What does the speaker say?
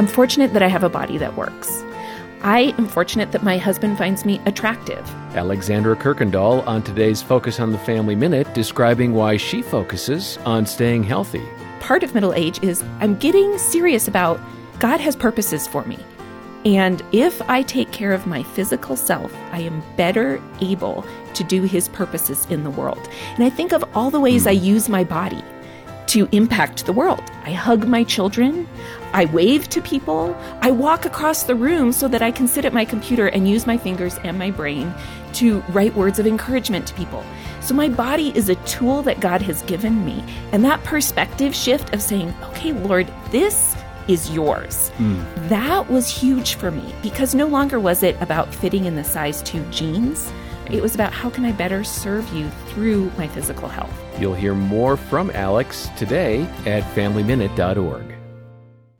I'm fortunate that I have a body that works. I am fortunate that my husband finds me attractive. Alexandra Kuykendall on today's Focus on the Family Minute describing why she focuses on staying healthy. Part of middle age is I'm getting serious about God has purposes for me. And if I take care of my physical self, I am better able to do his purposes in the world. And I think of all the ways hmm. I use my body to impact the world. I hug my children. I wave to people. I walk across the room so that I can sit at my computer and use my fingers and my brain to write words of encouragement to people. So my body is a tool that God has given me. And that perspective shift of saying, okay, Lord, this is yours. Hmm. That was huge for me because no longer was it about fitting in the size 2 jeans. It was about how can I better serve you through my physical health. You'll hear more from Alex today at FamilyMinute.org.